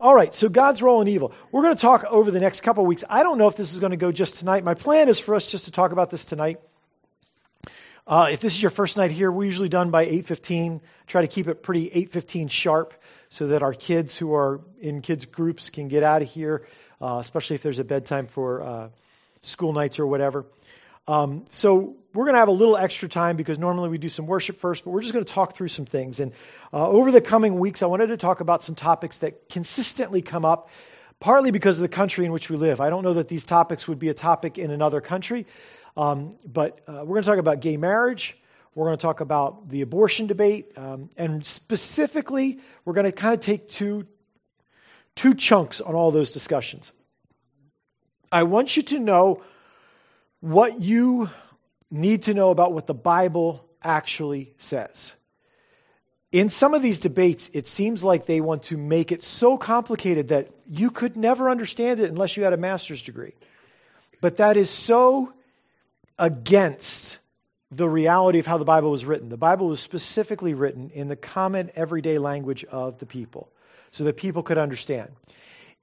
All right, so God's role in evil. We're going to talk over the next couple weeks. I don't know if this is going to go just tonight. My plan is for us just to talk about this tonight. Uh, if this is your first night here, we're usually done by 8.15. Try to keep it pretty 8.15 sharp so that our kids who are in kids groups can get out of here, uh, especially if there's a bedtime for uh, school nights or whatever. Um, so we're going to have a little extra time because normally we do some worship first, but we're just going to talk through some things. And uh, over the coming weeks, I wanted to talk about some topics that consistently come up, partly because of the country in which we live. I don't know that these topics would be a topic in another country, um, but uh, we're going to talk about gay marriage. We're going to talk about the abortion debate. Um, and specifically, we're going to kind of take two, two chunks on all those discussions. I want you to know what you need to know about what the Bible actually says. In some of these debates, it seems like they want to make it so complicated that you could never understand it unless you had a master's degree. But that is so against the reality of how the Bible was written. The Bible was specifically written in the common everyday language of the people so that people could understand.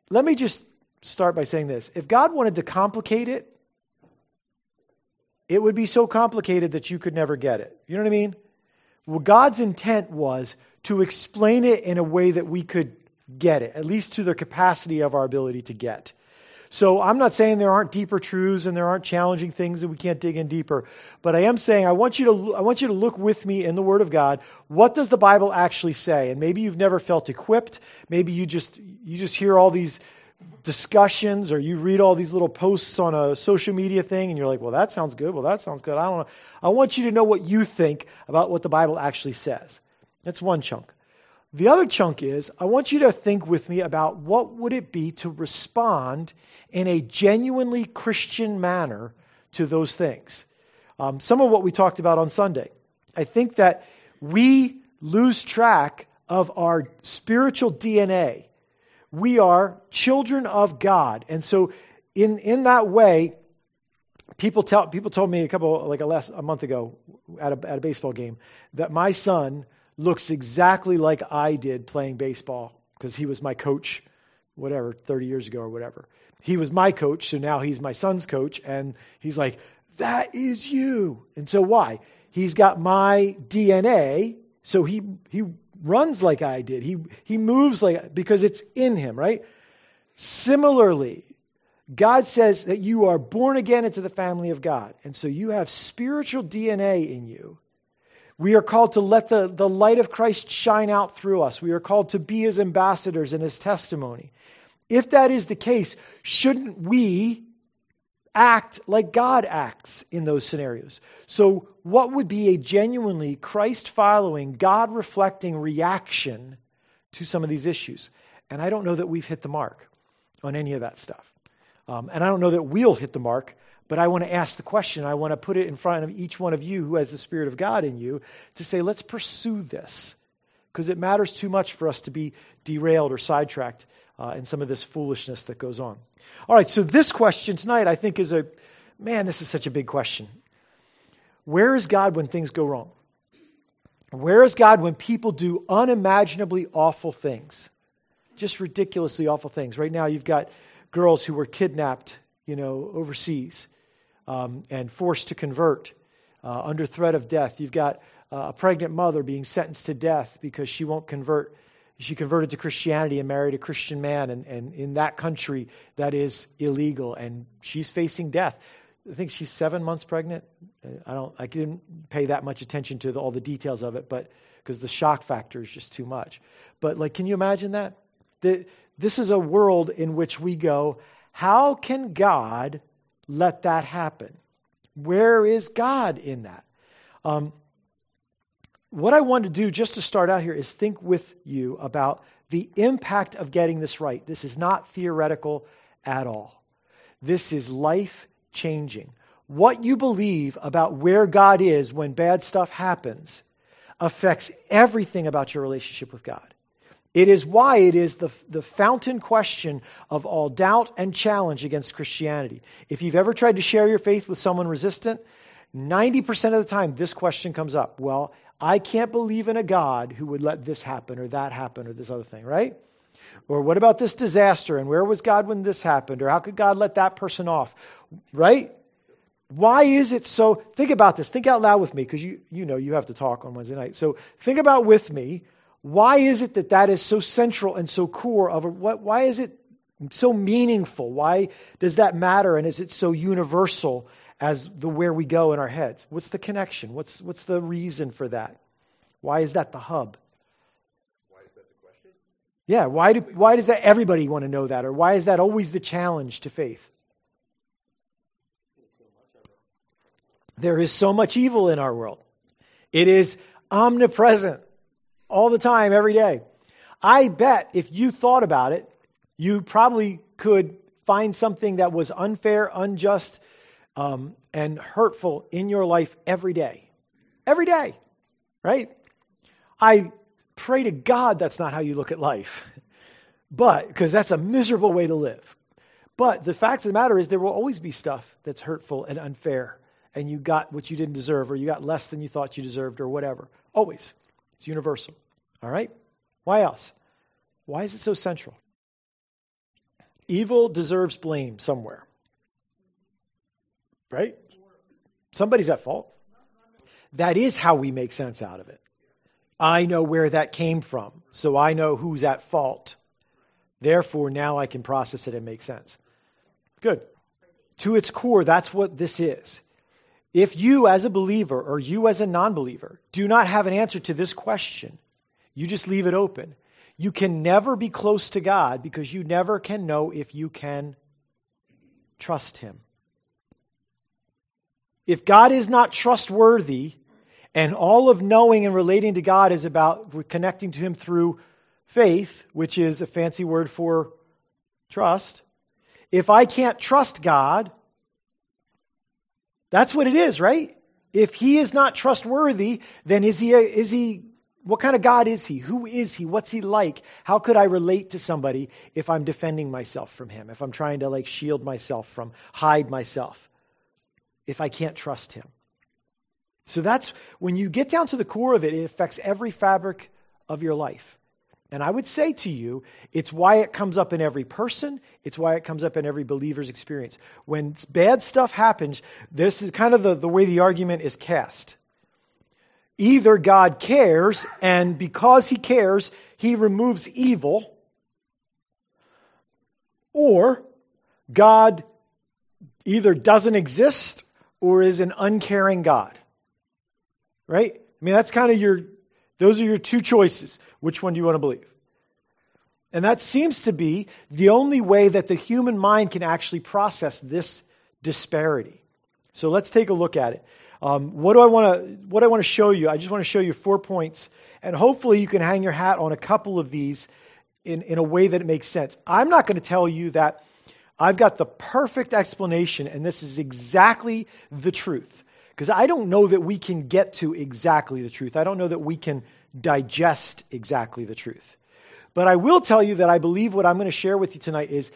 Let me just start by saying this. If God wanted to complicate it, it would be so complicated that you could never get it. You know what I mean? Well, God's intent was to explain it in a way that we could get it, at least to the capacity of our ability to get. So I'm not saying there aren't deeper truths and there aren't challenging things that we can't dig in deeper, but I am saying I want you to I want you to look with me in the Word of God. What does the Bible actually say? And maybe you've never felt equipped. Maybe you just you just hear all these discussions or you read all these little posts on a social media thing and you're like, well, that sounds good. Well, that sounds good. I don't know. I want you to know what you think about what the Bible actually says. That's one chunk. The other chunk is I want you to think with me about what would it be to respond in a genuinely Christian manner to those things. Um, some of what we talked about on Sunday. I think that we lose track of our spiritual DNA we are children of God. And so, in, in that way, people, tell, people told me a couple, like a, last, a month ago at a, at a baseball game, that my son looks exactly like I did playing baseball because he was my coach, whatever, 30 years ago or whatever. He was my coach, so now he's my son's coach, and he's like, That is you. And so, why? He's got my DNA, so he, he runs like I did. He, he moves like, because it's in him, right? Similarly, God says that you are born again into the family of God. And so you have spiritual DNA in you. We are called to let the, the light of Christ shine out through us. We are called to be his ambassadors and his testimony. If that is the case, shouldn't we act like God acts in those scenarios. So, what would be a genuinely Christ following, God reflecting reaction to some of these issues? And I don't know that we've hit the mark on any of that stuff. Um, and I don't know that we'll hit the mark, but I want to ask the question. I want to put it in front of each one of you who has the Spirit of God in you to say, let's pursue this. Because it matters too much for us to be derailed or sidetracked uh, and some of this foolishness that goes on. All right, so this question tonight, I think, is a man, this is such a big question. Where is God when things go wrong? Where is God when people do unimaginably awful things? Just ridiculously awful things. Right now, you've got girls who were kidnapped, you know, overseas um, and forced to convert uh, under threat of death. You've got uh, a pregnant mother being sentenced to death because she won't convert she converted to Christianity and married a Christian man, and, and in that country, that is illegal, and she's facing death. I think she's seven months pregnant. I don't. I didn't pay that much attention to the, all the details of it, but because the shock factor is just too much. But like, can you imagine that? The, this is a world in which we go. How can God let that happen? Where is God in that? Um, what I want to do just to start out here is think with you about the impact of getting this right. This is not theoretical at all. This is life changing. What you believe about where God is when bad stuff happens affects everything about your relationship with God. It is why it is the, the fountain question of all doubt and challenge against Christianity. If you've ever tried to share your faith with someone resistant, 90% of the time this question comes up. Well, I can't believe in a God who would let this happen or that happen or this other thing, right? Or what about this disaster? And where was God when this happened? Or how could God let that person off? Right? Why is it so? Think about this. Think out loud with me because you, you know you have to talk on Wednesday night. So think about with me. Why is it that that is so central and so core of a, what? Why is it so meaningful? Why does that matter? And is it so universal as the where we go in our heads? What's the connection? What's what's the reason for that? Why is that the hub? Why is that the question? Yeah. Why do why does that everybody want to know that, or why is that always the challenge to faith? There is so much evil in our world. It is omnipresent all the time, every day. I bet if you thought about it, you probably could find something that was unfair, unjust, um, and hurtful in your life every day. Every day, right? I pray to God that's not how you look at life. But, because that's a miserable way to live. But the fact of the matter is, there will always be stuff that's hurtful and unfair and you got what you didn't deserve, or you got less than you thought you deserved, or whatever. Always. It's universal. All right? Why else? Why is it so central? Evil deserves blame somewhere. Right? Somebody's at fault. That is how we make sense out of it. I know where that came from, so I know who's at fault. Therefore, now I can process it and make sense. Good. To its core, that's what this is. If you, as a believer, or you, as a non believer, do not have an answer to this question, you just leave it open. You can never be close to God because you never can know if you can trust Him. If God is not trustworthy, and all of knowing and relating to God is about connecting to Him through faith, which is a fancy word for trust, if I can't trust God, that's what it is, right? If he is not trustworthy, then is he, a, is he, what kind of God is he? Who is he? What's he like? How could I relate to somebody if I'm defending myself from him? If I'm trying to like shield myself from, hide myself? If I can't trust him. So that's when you get down to the core of it, it affects every fabric of your life. And I would say to you, it's why it comes up in every person, it's why it comes up in every believer's experience. When bad stuff happens, this is kind of the, the way the argument is cast. Either God cares, and because he cares, he removes evil, or God either doesn't exist or is an uncaring God. Right? I mean, that's kind of your, those are your two choices. Which one do you want to believe? And that seems to be the only way that the human mind can actually process this disparity. So let's take a look at it. Um, what do I want to what I want to show you? I just want to show you four points, and hopefully you can hang your hat on a couple of these in, in a way that it makes sense. I'm not going to tell you that I've got the perfect explanation, and this is exactly the truth. Because I don't know that we can get to exactly the truth. I don't know that we can digest exactly the truth. But I will tell you that I believe what I'm going to share with you tonight is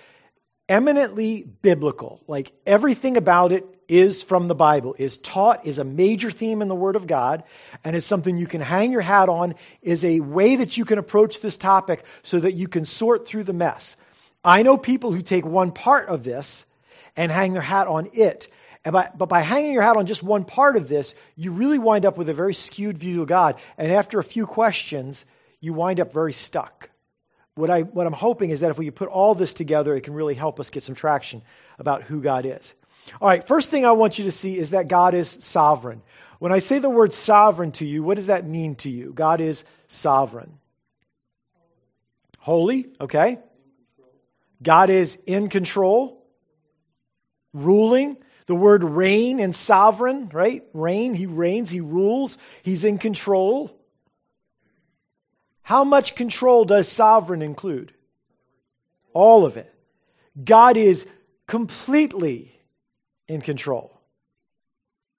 eminently biblical. Like everything about it is from the Bible, is taught, is a major theme in the Word of God, and it's something you can hang your hat on, is a way that you can approach this topic so that you can sort through the mess. I know people who take one part of this and hang their hat on it. By, but by hanging your hat on just one part of this, you really wind up with a very skewed view of God. And after a few questions, you wind up very stuck. What, I, what I'm hoping is that if we put all this together, it can really help us get some traction about who God is. All right, first thing I want you to see is that God is sovereign. When I say the word sovereign to you, what does that mean to you? God is sovereign. Holy, okay. God is in control, ruling. The word reign and sovereign, right? Reign, he reigns, he rules, he's in control. How much control does sovereign include? All of it. God is completely in control.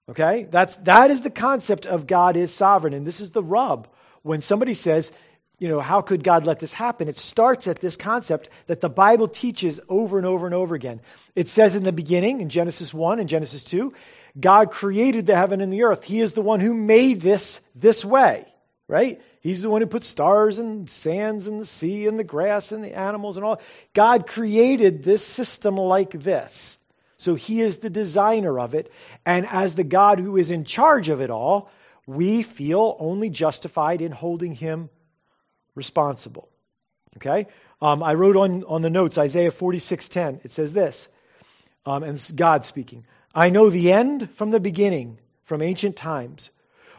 Okay? That's that is the concept of God is sovereign and this is the rub when somebody says you know, how could God let this happen? It starts at this concept that the Bible teaches over and over and over again. It says in the beginning, in Genesis 1 and Genesis 2, God created the heaven and the earth. He is the one who made this this way, right? He's the one who put stars and sands and the sea and the grass and the animals and all. God created this system like this. So he is the designer of it. And as the God who is in charge of it all, we feel only justified in holding him responsible. Okay? Um, I wrote on, on the notes Isaiah 46:10. It says this, um, and God speaking. I know the end from the beginning, from ancient times,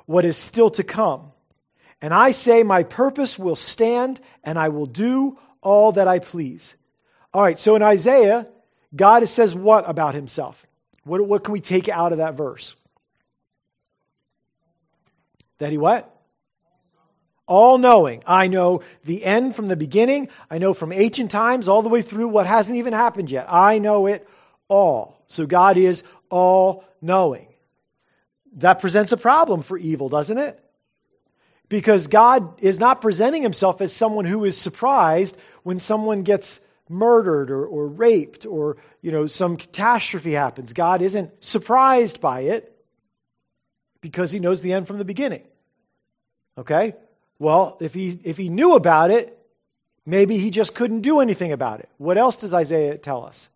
what is still to come. And I say, My purpose will stand, and I will do all that I please. All right, so in Isaiah, God says what about himself? What, what can we take out of that verse? That he what? All knowing. I know the end from the beginning. I know from ancient times all the way through what hasn't even happened yet. I know it all. So God is all knowing. That presents a problem for evil, doesn't it? Because God is not presenting himself as someone who is surprised when someone gets murdered or, or raped or you know some catastrophe happens. God isn't surprised by it because he knows the end from the beginning. Okay? Well, if he if he knew about it, maybe he just couldn't do anything about it. What else does Isaiah tell us?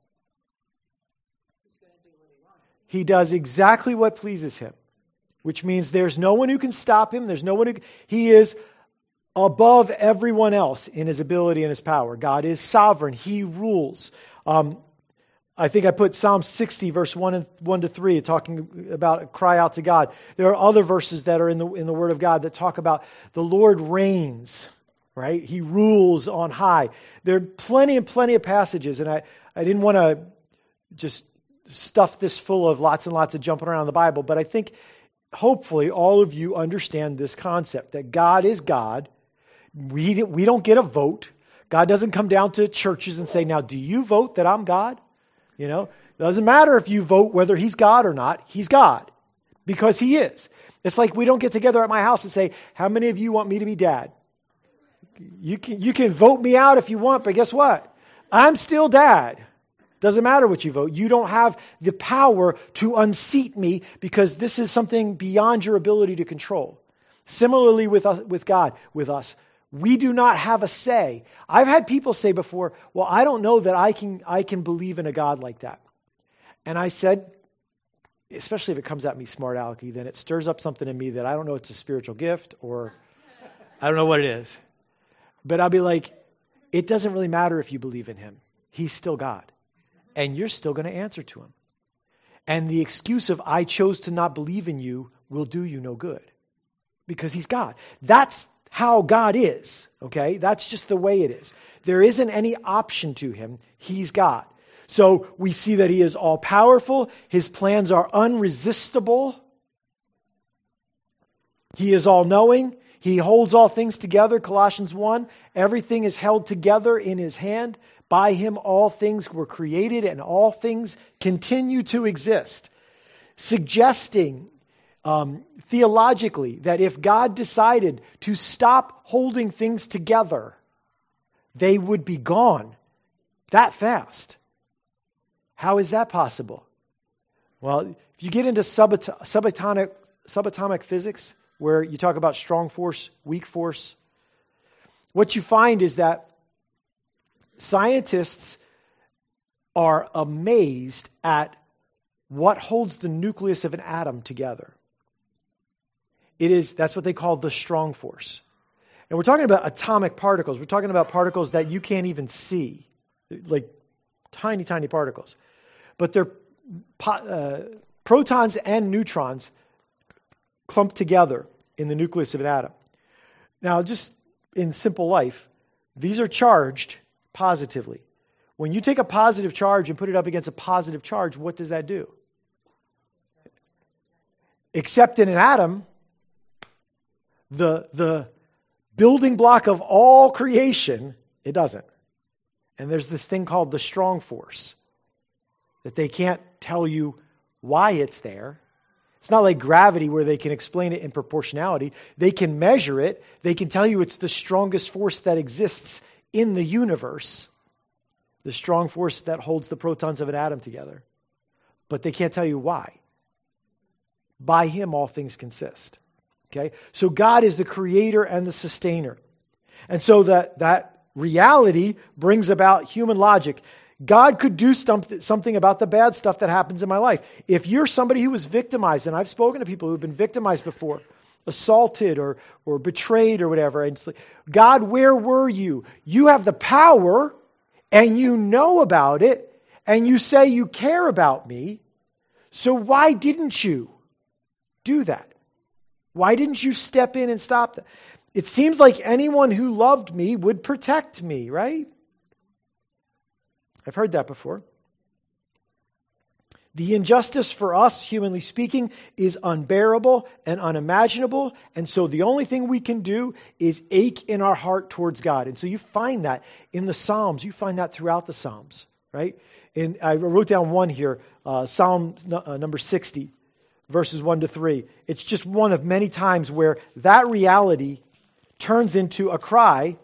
He does exactly what pleases him, which means there's no one who can stop him. There's no one who he is above everyone else in his ability and his power. God is sovereign. He rules. Um, I think I put Psalm 60, verse 1, and 1 to 3, talking about cry out to God. There are other verses that are in the, in the Word of God that talk about the Lord reigns, right? He rules on high. There are plenty and plenty of passages, and I, I didn't want to just stuff this full of lots and lots of jumping around the Bible, but I think hopefully all of you understand this concept that God is God. We, we don't get a vote. God doesn't come down to churches and say, Now, do you vote that I'm God? You know, it doesn't matter if you vote whether he's God or not, he's God because he is. It's like we don't get together at my house and say, How many of you want me to be dad? You can, you can vote me out if you want, but guess what? I'm still dad. Doesn't matter what you vote. You don't have the power to unseat me because this is something beyond your ability to control. Similarly, with, us, with God, with us, we do not have a say. I've had people say before, well, I don't know that I can, I can believe in a God like that. And I said, especially if it comes at me smart alecky, then it stirs up something in me that I don't know it's a spiritual gift or I don't know what it is. But I'll be like, it doesn't really matter if you believe in him. He's still God and you're still going to answer to him. And the excuse of, I chose to not believe in you, will do you no good because he's God. That's how God is, okay? That's just the way it is. There isn't any option to him. He's God. So we see that he is all powerful, his plans are unresistible, he is all knowing. He holds all things together, Colossians 1. Everything is held together in his hand. By him, all things were created and all things continue to exist. Suggesting um, theologically that if God decided to stop holding things together, they would be gone that fast. How is that possible? Well, if you get into subat- subatomic, subatomic physics, where you talk about strong force, weak force, what you find is that Scientists are amazed at what holds the nucleus of an atom together. It is, that's what they call the strong force. And we're talking about atomic particles. We're talking about particles that you can't even see, like tiny, tiny particles. But they're uh, protons and neutrons clumped together in the nucleus of an atom. Now, just in simple life, these are charged positively. When you take a positive charge and put it up against a positive charge, what does that do? Except in an atom, the, the building block of all creation, it doesn't. And there's this thing called the strong force that they can't tell you why it's there. It's not like gravity where they can explain it in proportionality. They can measure it, they can tell you it's the strongest force that exists in the universe, the strong force that holds the protons of an atom together. But they can't tell you why. By him, all things consist. Okay? So God is the creator and the sustainer. And so that, that reality brings about human logic. God could do something about the bad stuff that happens in my life. If you're somebody who was victimized, and I've spoken to people who've been victimized before, assaulted or, or betrayed or whatever, and like, God, where were you? You have the power and you know about it and you say you care about me. So why didn't you do that? Why didn't you step in and stop that? It seems like anyone who loved me would protect me, right? I've heard that before. The injustice for us, humanly speaking, is unbearable and unimaginable. And so the only thing we can do is ache in our heart towards God. And so you find that in the Psalms. You find that throughout the Psalms, right? And I wrote down one here uh, Psalm uh, number 60, verses 1 to 3. It's just one of many times where that reality turns into a cry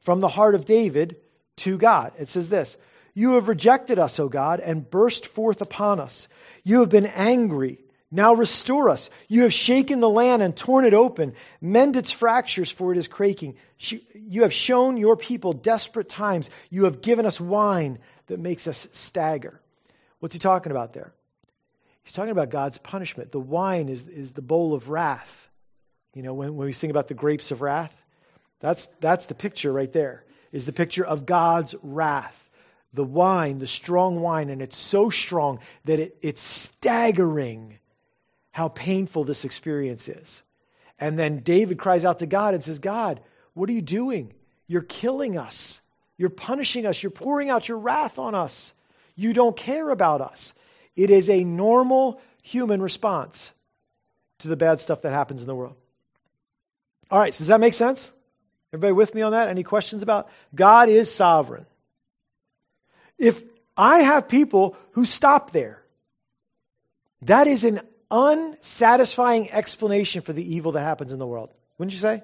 from the heart of David to God. It says this You have rejected us, O God, and burst forth upon us. You have been angry. Now restore us. You have shaken the land and torn it open. Mend its fractures, for it is quaking. You have shown your people desperate times. You have given us wine that makes us stagger. What's he talking about there? He's talking about God's punishment. The wine is, is the bowl of wrath. You know, when, when we sing about the grapes of wrath, that's, that's the picture right there, is the picture of God's wrath. The wine, the strong wine, and it's so strong that it, it's staggering how painful this experience is. And then David cries out to God and says, God, what are you doing? You're killing us. You're punishing us. You're pouring out your wrath on us. You don't care about us. It is a normal human response to the bad stuff that happens in the world. All right, so does that make sense? Everybody with me on that? Any questions about? God is sovereign. If I have people who stop there, that is an unsatisfying explanation for the evil that happens in the world. Wouldn't you say?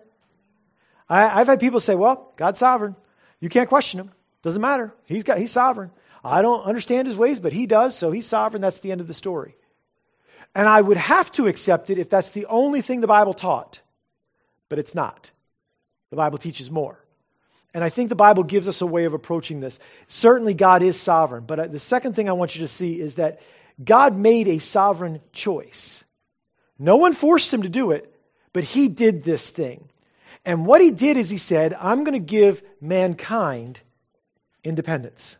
I, have had people say, well, God's sovereign. You can't question him. Doesn't matter. He's, got, he's sovereign. I don't understand his ways, but he does, so he's sovereign. That's the end of the story. And I would have to accept it if that's the only thing the Bible taught but it's not. The Bible teaches more. And I think the Bible gives us a way of approaching this. Certainly, God is sovereign. But uh, the second thing I want you to see is that God made a sovereign choice. No one forced him to do it, but he did this thing. And what he did is he said, I'm going to give mankind independence.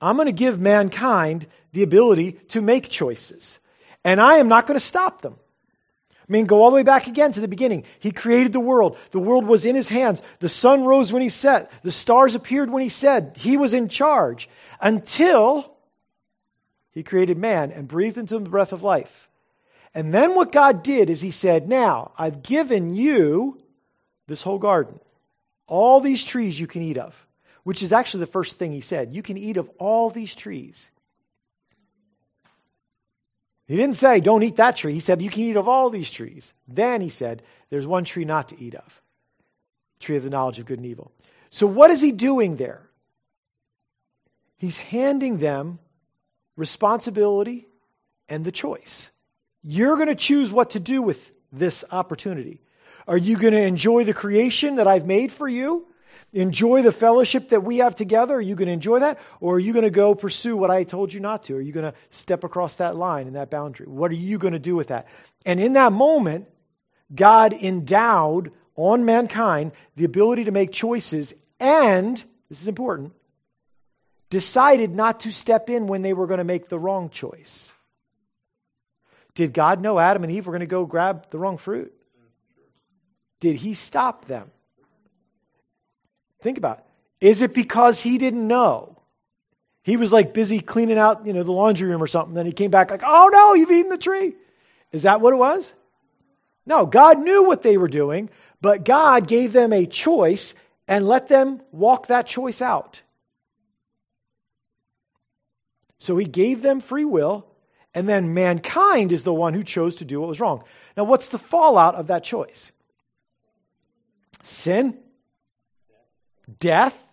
I'm going to give mankind the ability to make choices. And I am not going to stop them. I mean, go all the way back again to the beginning. He created the world. The world was in his hands. The sun rose when he set. The stars appeared when he said. He was in charge until he created man and breathed into him the breath of life. And then what God did is he said, Now, I've given you this whole garden, all these trees you can eat of, which is actually the first thing he said. You can eat of all these trees. He didn't say, don't eat that tree. He said, you can eat of all these trees. Then he said, there's one tree not to eat of tree of the knowledge of good and evil. So, what is he doing there? He's handing them responsibility and the choice. You're going to choose what to do with this opportunity. Are you going to enjoy the creation that I've made for you? Enjoy the fellowship that we have together? Are you going to enjoy that? Or are you going to go pursue what I told you not to? Are you going to step across that line and that boundary? What are you going to do with that? And in that moment, God endowed on mankind the ability to make choices and, this is important, decided not to step in when they were going to make the wrong choice. Did God know Adam and Eve were going to go grab the wrong fruit? Did he stop them? Think about it. Is it because he didn't know? He was like busy cleaning out, you know, the laundry room or something. Then he came back like, "Oh no, you've eaten the tree." Is that what it was? No, God knew what they were doing, but God gave them a choice and let them walk that choice out. So he gave them free will, and then mankind is the one who chose to do what was wrong. Now, what's the fallout of that choice? Sin death.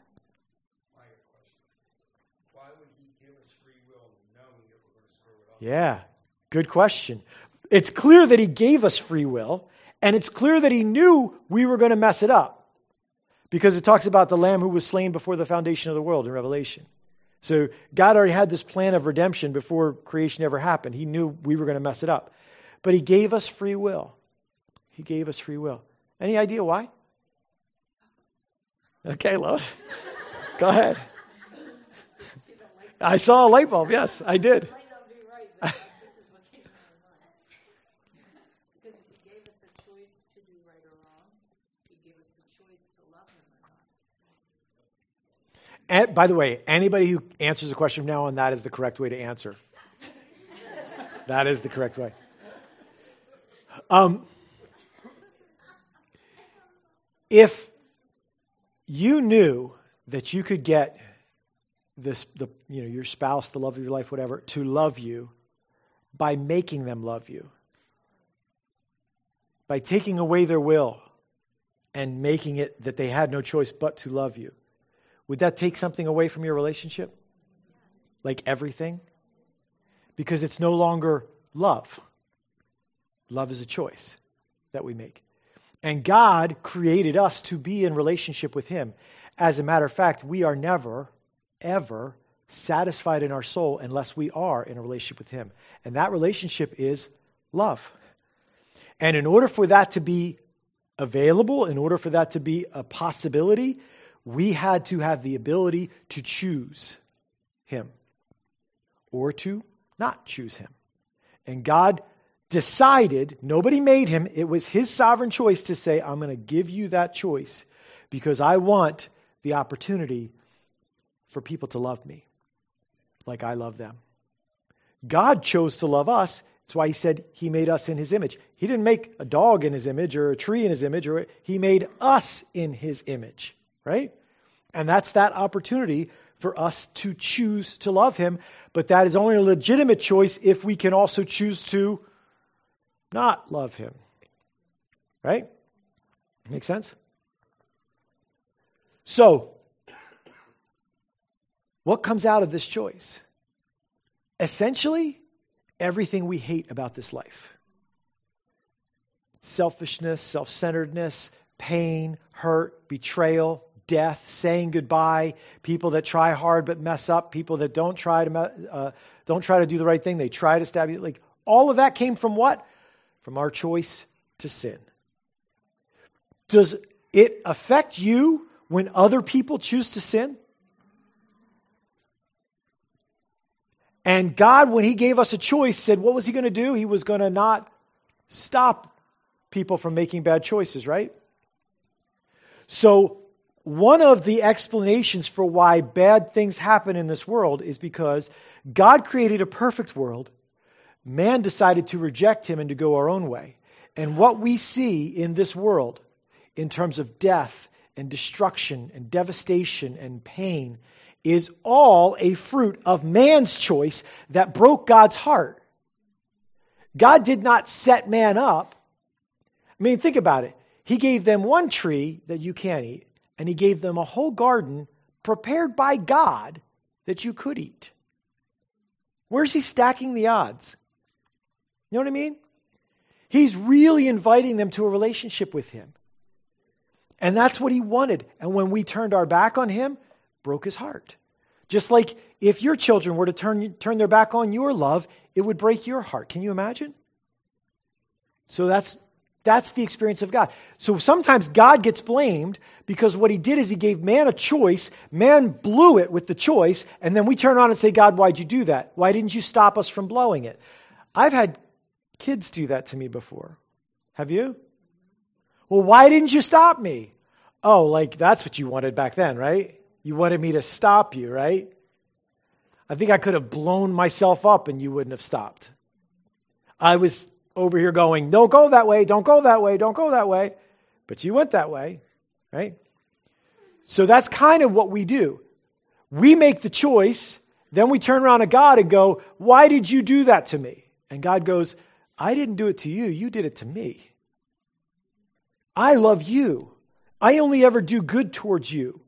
Yeah, good question. It's clear that he gave us free will, And it's clear that he knew we were going to mess it up because it talks about the lamb who was slain before the foundation of the world in Revelation. So God already had this plan of redemption before creation ever happened. He knew we were going to mess it up. But he gave us free will. He gave us free will. Any idea why? Okay, Lois. Go ahead. I saw a light bulb. Yes, I did. And by the way, anybody who answers a question from now on, that is the correct way to answer. that is the correct way. Um, if you knew that you could get this, the, you know, your spouse, the love of your life, whatever, to love you by making them love you, by taking away their will and making it that they had no choice but to love you, would that take something away from your relationship? Like everything? Because it's no longer love. Love is a choice that we make. And God created us to be in relationship with Him. As a matter of fact, we are never, ever satisfied in our soul unless we are in a relationship with Him. And that relationship is love. And in order for that to be available, in order for that to be a possibility, we had to have the ability to choose Him or to not choose Him. And God decided, nobody made him, it was his sovereign choice to say, I'm going to give you that choice because I want the opportunity for people to love me like I love them. God chose to love us. That's why he said he made us in his image. He didn't make a dog in his image or a tree in his image, or he made us in his image, right? And that's that opportunity for us to choose to love him. But that is only a legitimate choice if we can also choose to not love him. Right? Make sense? So, what comes out of this choice? Essentially, everything we hate about this life selfishness, self centeredness, pain, hurt, betrayal, death, saying goodbye, people that try hard but mess up, people that don't try to, uh, don't try to do the right thing, they try to stab you. Like, all of that came from what? From our choice to sin. Does it affect you when other people choose to sin? And God, when He gave us a choice, said, What was He going to do? He was going to not stop people from making bad choices, right? So, one of the explanations for why bad things happen in this world is because God created a perfect world man decided to reject him and to go our own way. And what we see in this world, in terms of death and destruction and devastation and pain, is all a fruit of man's choice that broke God's heart. God did not set man up. I mean, think about it. He gave them one tree that you can't eat, and he gave them a whole garden prepared by God that you could eat. Where's he stacking the odds? You know what I mean? He's really inviting them to a relationship with him. And that's what he wanted. And when we turned our back on him, broke his heart. Just like if your children were to turn, turn their back on your love, it would break your heart. Can you imagine? So that's, that's the experience of God. So sometimes God gets blamed because what he did is he gave man a choice. Man blew it with the choice. And then we turn around and say, God, why'd you do that? Why didn't you stop us from blowing it? I've had Kids do that to me before. Have you? Well, why didn't you stop me? Oh, like that's what you wanted back then, right? You wanted me to stop you, right? I think I could have blown myself up and you wouldn't have stopped. I was over here going, don't go that way, don't go that way, don't go that way. But you went that way, right? So that's kind of what we do. We make the choice, then we turn around to God and go, Why did you do that to me? And God goes, I didn't do it to you, you did it to me. I love you. I only ever do good towards you.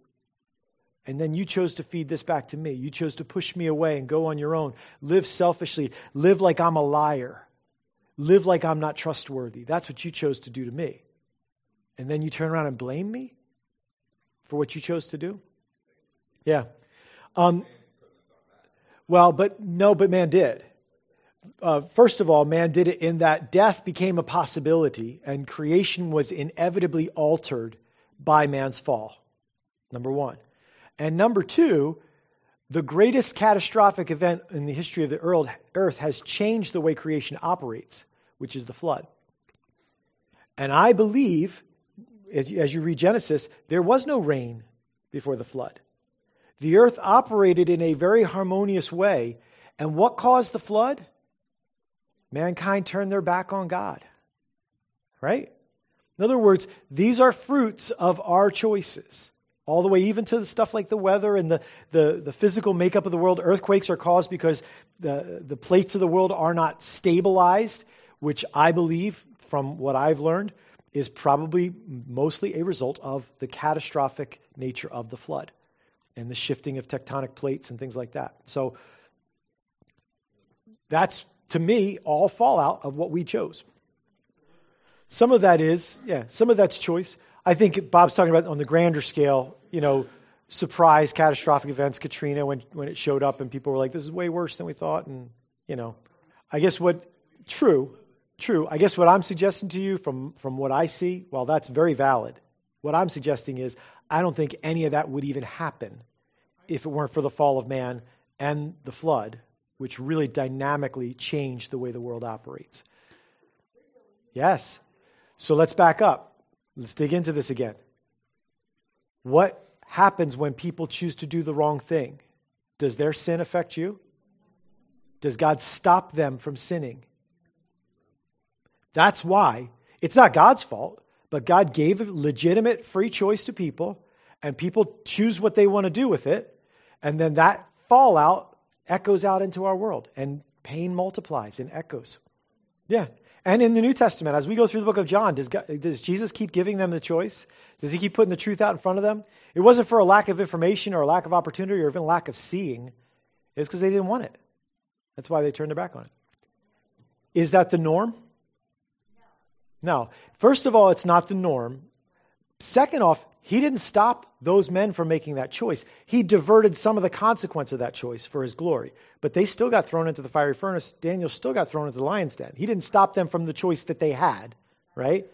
And then you chose to feed this back to me. You chose to push me away and go on your own, live selfishly, live like I'm a liar, live like I'm not trustworthy. That's what you chose to do to me. And then you turn around and blame me for what you chose to do? Yeah. Um, well, but no, but man did. Uh, first of all, man did it in that death became a possibility and creation was inevitably altered by man's fall. Number one. And number two, the greatest catastrophic event in the history of the earth has changed the way creation operates, which is the flood. And I believe, as you read Genesis, there was no rain before the flood. The earth operated in a very harmonious way. And what caused the flood? Mankind turned their back on God. Right? In other words, these are fruits of our choices all the way even to the stuff like the weather and the, the, the, physical makeup of the world. Earthquakes are caused because the, the plates of the world are not stabilized, which I believe, from what I've learned, is probably mostly a result of the catastrophic nature of the flood and the shifting of tectonic plates and things like that. So that's, to me, all fallout of what we chose. Some of that is, yeah, some of that's choice. I think Bob's talking about on the grander scale, you know, surprise catastrophic events, Katrina, when, when it showed up and people were like, this is way worse than we thought. And, you know, I guess what, true, true. I guess what I'm suggesting to you from, from what I see, well, that's very valid. What I'm suggesting is I don't think any of that would even happen if it weren't for the fall of man and the flood, which really dynamically changed the way the world operates. Yes. So let's back up. Let's dig into this again. What happens when people choose to do the wrong thing? Does their sin affect you? Does God stop them from sinning? That's why it's not God's fault, but God gave a legitimate free choice to people, and people choose what they want to do with it, and then that fallout echoes out into our world, and pain multiplies and echoes. Yeah. And in the New Testament, as we go through the book of John, does, God, does Jesus keep giving them the choice? Does he keep putting the truth out in front of them? It wasn't for a lack of information or a lack of opportunity or even lack of seeing. It was because they didn't want it. That's why they turned their back on it. Is that the norm? No. First of all, it's not the norm. Second off, he didn't stop those men from making that choice. He diverted some of the consequence of that choice for his glory. But they still got thrown into the fiery furnace. Daniel still got thrown into the lion's den. He didn't stop them from the choice that they had, right?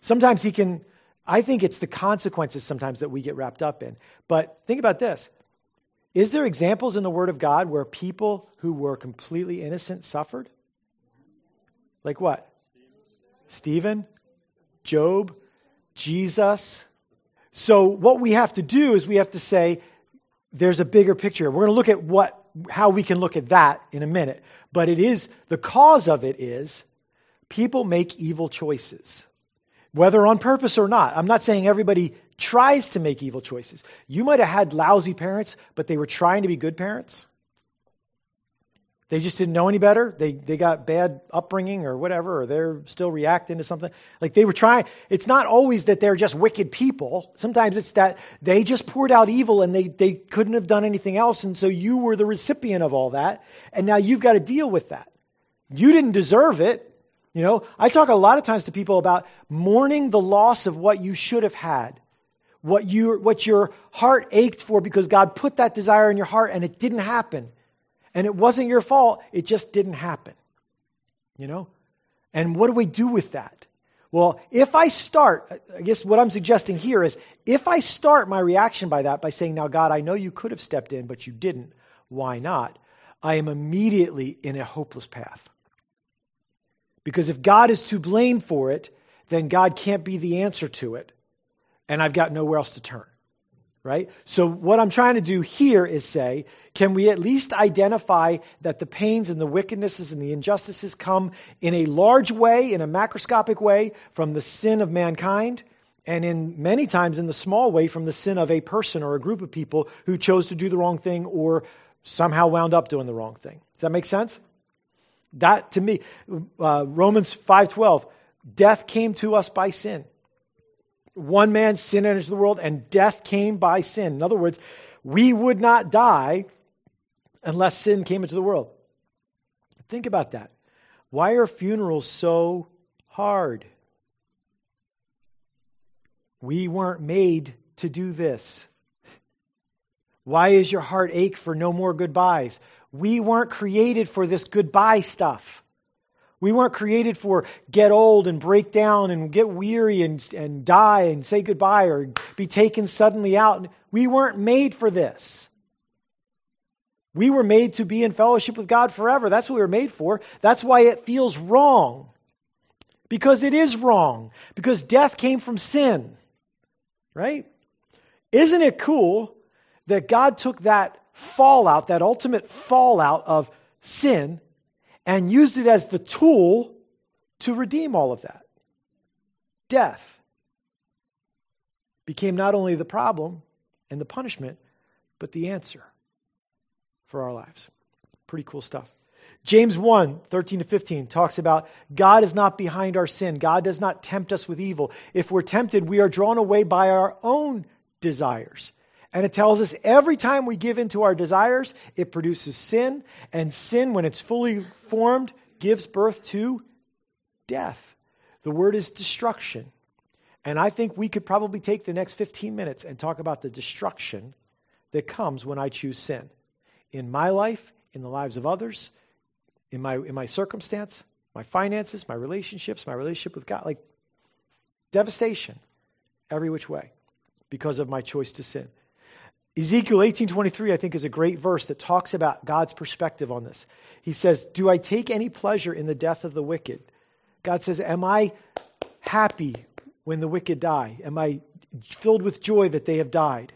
Sometimes he can, I think it's the consequences sometimes that we get wrapped up in. But think about this. Is there examples in the Word of God where people who were completely innocent suffered? Like what? Stephen, Job, Jesus. So what we have to do is we have to say there's a bigger picture. We're going to look at what how we can look at that in a minute. But it is the cause of it is people make evil choices. Whether on purpose or not. I'm not saying everybody tries to make evil choices. You might have had lousy parents, but they were trying to be good parents. They just didn't know any better. They, they got bad upbringing or whatever, or they're still reacting to something. Like they were trying. It's not always that they're just wicked people. Sometimes it's that they just poured out evil and they, they couldn't have done anything else. And so you were the recipient of all that. And now you've got to deal with that. You didn't deserve it. You know, I talk a lot of times to people about mourning the loss of what you should have had. What, you, what your heart ached for because God put that desire in your heart and it didn't happen. And it wasn't your fault, it just didn't happen. You know? And what do we do with that? Well, if I start, I guess what I'm suggesting here is if I start my reaction by that by saying, Now, God, I know you could have stepped in, but you didn't. Why not? I am immediately in a hopeless path. Because if God is to blame for it, then God can't be the answer to it, and I've got nowhere else to turn right? So, what I'm trying to do here is say, can we at least identify that the pains and the wickednesses and the injustices come in a large way, in a macroscopic way, from the sin of mankind, and in many times in the small way from the sin of a person or a group of people who chose to do the wrong thing or somehow wound up doing the wrong thing. Does that make sense? That to me, uh, Romans 5:12, death came to us by sin one man's sin entered the world and death came by sin. In other words, we would not die unless sin came into the world. Think about that. Why are funerals so hard? We weren't made to do this. Why is your heart ache for no more goodbyes? We weren't created for this goodbye stuff. We weren't created for get old and break down and get weary and, and die and say goodbye or be taken suddenly out. We weren't made for this. We were made to be in fellowship with God forever. That's what we were made for. That's why it feels wrong. Because it is wrong. Because death came from sin. Right? Isn't it cool that God took that fallout, that ultimate fallout of sin, and used it as the tool to redeem all of that. Death became not only the problem and the punishment, but the answer for our lives. Pretty cool stuff. James 1 13 to 15 talks about God is not behind our sin. God does not tempt us with evil. If we're tempted, we are drawn away by our own desires. And it tells us every time we give in to our desires, it produces sin. And sin, when it's fully formed, gives birth to death. The word is destruction. And I think we could probably take the next 15 minutes and talk about the destruction that comes when I choose sin in my life, in the lives of others, in my, in my circumstance, my finances, my relationships, my relationship with God. Like devastation every which way because of my choice to sin. Ezekiel 18:23 I think is a great verse that talks about God's perspective on this. He says, "Do I take any pleasure in the death of the wicked?" God says, "Am I happy when the wicked die? Am I filled with joy that they have died?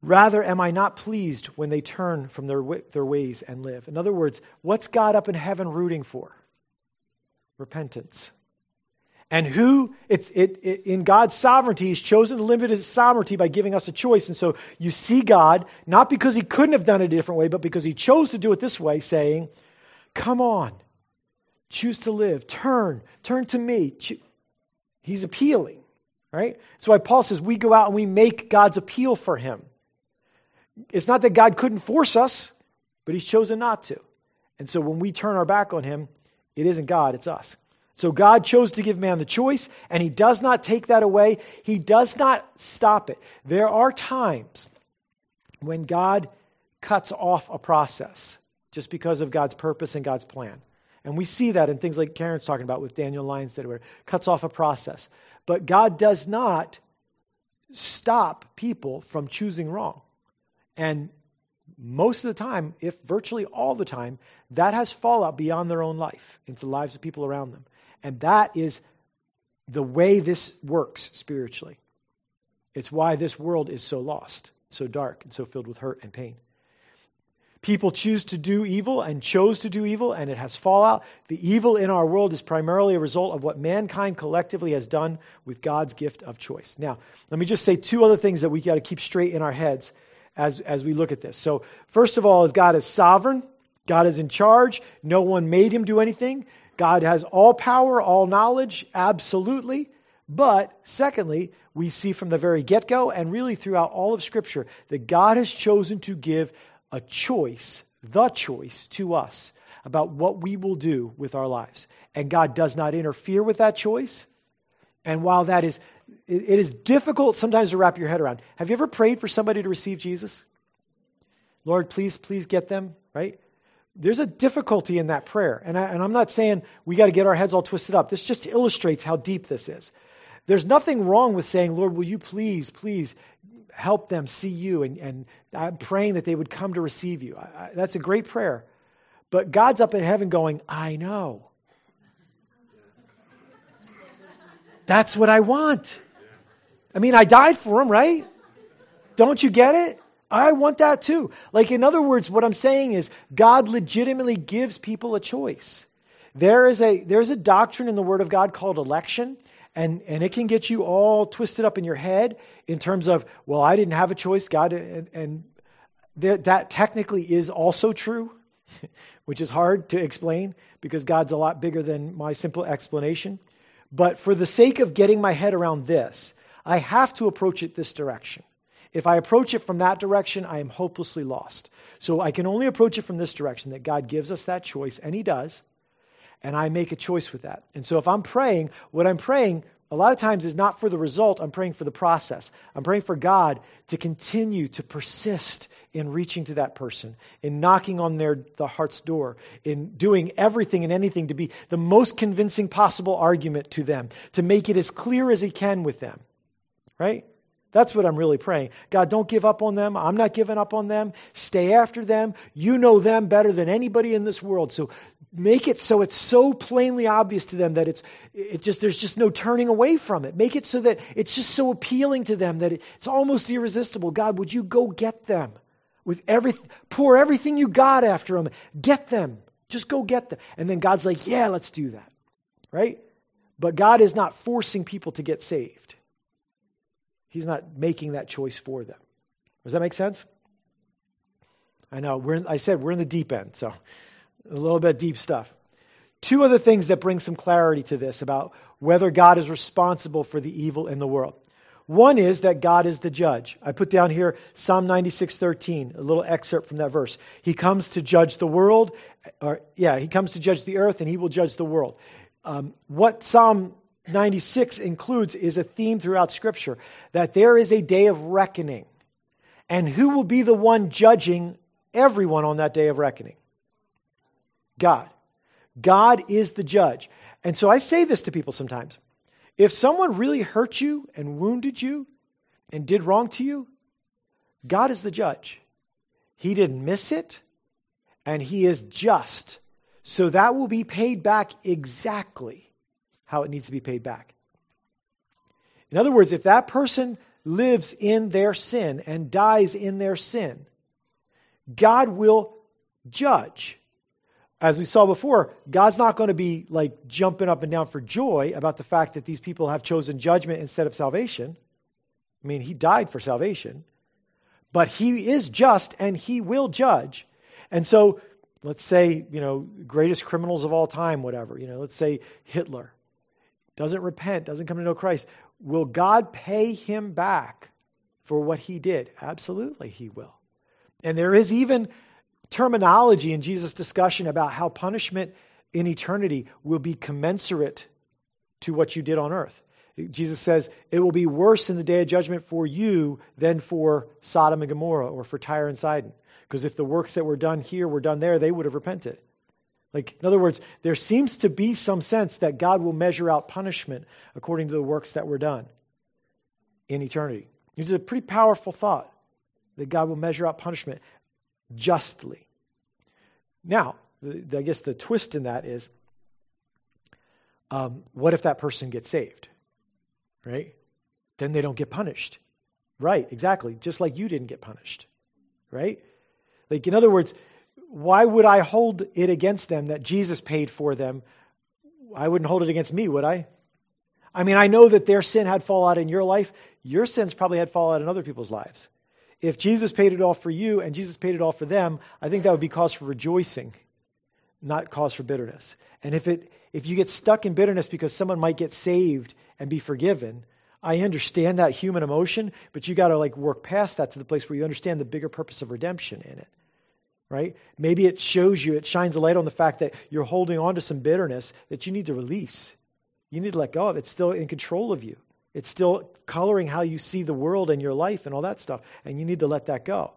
Rather, am I not pleased when they turn from their, their ways and live? In other words, what's God up in heaven rooting for? Repentance. And who, it, it, it, in God's sovereignty, He's chosen to limit His sovereignty by giving us a choice. And so you see God, not because He couldn't have done it a different way, but because He chose to do it this way, saying, Come on, choose to live, turn, turn to me. He's appealing, right? That's why Paul says we go out and we make God's appeal for Him. It's not that God couldn't force us, but He's chosen not to. And so when we turn our back on Him, it isn't God, it's us. So God chose to give man the choice, and He does not take that away. He does not stop it. There are times when God cuts off a process just because of God's purpose and God's plan. And we see that in things like Karen's talking about with Daniel lions that cuts off a process. But God does not stop people from choosing wrong. And most of the time, if virtually all the time, that has fallout beyond their own life into the lives of people around them. And that is the way this works spiritually. It's why this world is so lost, so dark, and so filled with hurt and pain. People choose to do evil and chose to do evil, and it has fallout. The evil in our world is primarily a result of what mankind collectively has done with God's gift of choice. Now, let me just say two other things that we got to keep straight in our heads as, as we look at this. So, first of all, is God is sovereign. God is in charge. No one made him do anything. God has all power, all knowledge, absolutely. But secondly, we see from the very get go and really throughout all of Scripture that God has chosen to give a choice, the choice to us about what we will do with our lives. And God does not interfere with that choice. And while that is, it is difficult sometimes to wrap your head around. Have you ever prayed for somebody to receive Jesus? Lord, please, please get them, right? There's a difficulty in that prayer. And, I, I'm not saying we got to get our heads all twisted up. This just illustrates how deep this is. There's nothing wrong with saying, Lord, will you please, please help them see you? And, and I'm praying that they would come to receive you. I, I, that's a great prayer. But God's up in heaven going, I know. That's what I want. I mean, I died for them, right? Don't you get it? I want that too. Like, in other words, what I'm saying is God legitimately gives people a choice. There is a, there's a doctrine in the Word of God called election, and, and it can get you all twisted up in your head in terms of, well, I didn't have a choice, God, and, and that, that technically is also true, which is hard to explain because God's a lot bigger than my simple explanation. But for the sake of getting my head around this, I have to approach it this direction. If I approach it from that direction, I am hopelessly lost. So I can only approach it from this direction that God gives us that choice, and He does, and I make a choice with that. And so if I'm praying, what I'm praying a lot of times is not for the result, I'm praying for the process. I'm praying for God to continue to persist in reaching to that person, in knocking on their the heart's door, in doing everything and anything to be the most convincing possible argument to them, to make it as clear as he can with them. Right? That's what I'm really praying. God, don't give up on them. I'm not giving up on them. Stay after them. You know them better than anybody in this world. So make it so it's so plainly obvious to them that it's it just there's just no turning away from it. Make it so that it's just so appealing to them that it's almost irresistible. God, would you go get them with everything pour everything you got after them. Get them. Just go get them. And then God's like, "Yeah, let's do that." Right? But God is not forcing people to get saved. He's not making that choice for them. Does that make sense? I know. We're in, I said we're in the deep end, so a little bit deep stuff. Two other things that bring some clarity to this about whether God is responsible for the evil in the world. One is that God is the judge. I put down here Psalm 96:13, a little excerpt from that verse. He comes to judge the world, or yeah, he comes to judge the earth, and he will judge the world. Um, what Psalm 96 includes is a theme throughout Scripture that there is a day of reckoning. And who will be the one judging everyone on that day of reckoning? God. God is the judge. And so I say this to people sometimes. If someone really hurt you and wounded you and did wrong to you, God is the judge. He didn't miss it, and He is just. So that will be paid back exactly how it needs to be paid back. In other words, if that person lives in their sin and dies in their sin, God will judge. As we saw before, God's not going to be like jumping up and down for joy about the fact that these people have chosen judgment instead of salvation. I mean, He died for salvation, but He is just and He will judge. And so, let's say, you know, greatest criminals of all time, whatever, you know, let's say Hitler doesn't repent, doesn't come to know Christ, will God pay him back for what he did? Absolutely, he will. And there is even terminology in Jesus' discussion about how punishment in eternity will be commensurate to what you did on earth. Jesus says, It will be worse in the day of judgment for you than for Sodom and Gomorrah or for Tyre and Sidon. Because if the works that were done here were done there, they would have repented. Like, in other words, there seems to be some sense that God will measure out punishment according to the works that were done in eternity. Is a pretty powerful thought that God will measure out punishment justly. Now, I guess the twist in that is um, what if that person gets saved? Right? Then they don't get punished. Right, exactly. Just like you didn't get punished. Right? Like, in other words, why would I hold it against them that Jesus paid for them? I wouldn't hold it against me, would I? I mean, I know that their sin had fallout in your life. Your sins probably had fallout in other people's lives. If Jesus paid it all for you and Jesus paid it all for them, I think that would be cause for rejoicing, not cause for bitterness. And if it if you get stuck in bitterness because someone might get saved and be forgiven, I understand that human emotion, but you got to like work past that to the place where you understand the bigger purpose of redemption in it right? Maybe it shows you, it shines a light on the fact that you're holding on to some bitterness that you need to release. You need to let go of. It's still in control of you. It's still coloring how you see the world and your life and all that stuff. And you need to let that go.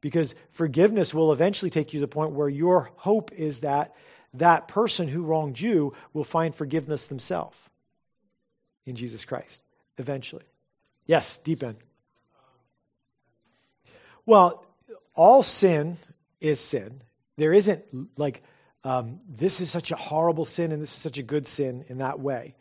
Because forgiveness will eventually take you to the point where your hope is that that person who wronged you will find forgiveness themselves in Jesus Christ eventually. Yes, deep end. Well, all sin is sin. There isn't like, um, this is such a horrible sin and this is such a good sin in that way.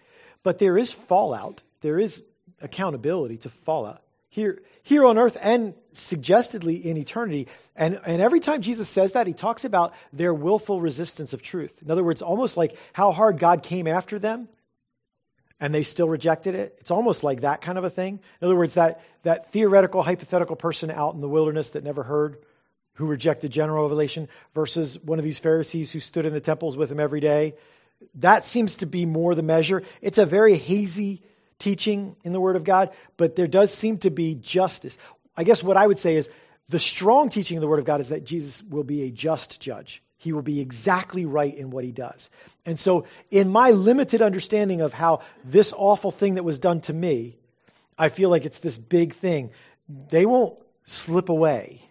But there is fallout. There is accountability to fallout here, here on earth and suggestedly in eternity. And, and every time Jesus says that, he talks about their willful resistance of truth. In other words, almost like how hard God came after them and they still rejected it. It's almost like that kind of a thing. In other words, that, that theoretical, hypothetical person out in the wilderness that never heard who rejected general revelation versus one of these Pharisees who stood in the temples with him every day. That seems to be more the measure. It's a very hazy teaching in the Word of God, but there does seem to be justice. I guess what I would say is the strong teaching of the Word of God is that Jesus will be a just judge. He will be exactly right in what he does. And so, in my limited understanding of how this awful thing that was done to me, I feel like it's this big thing. They won't slip away.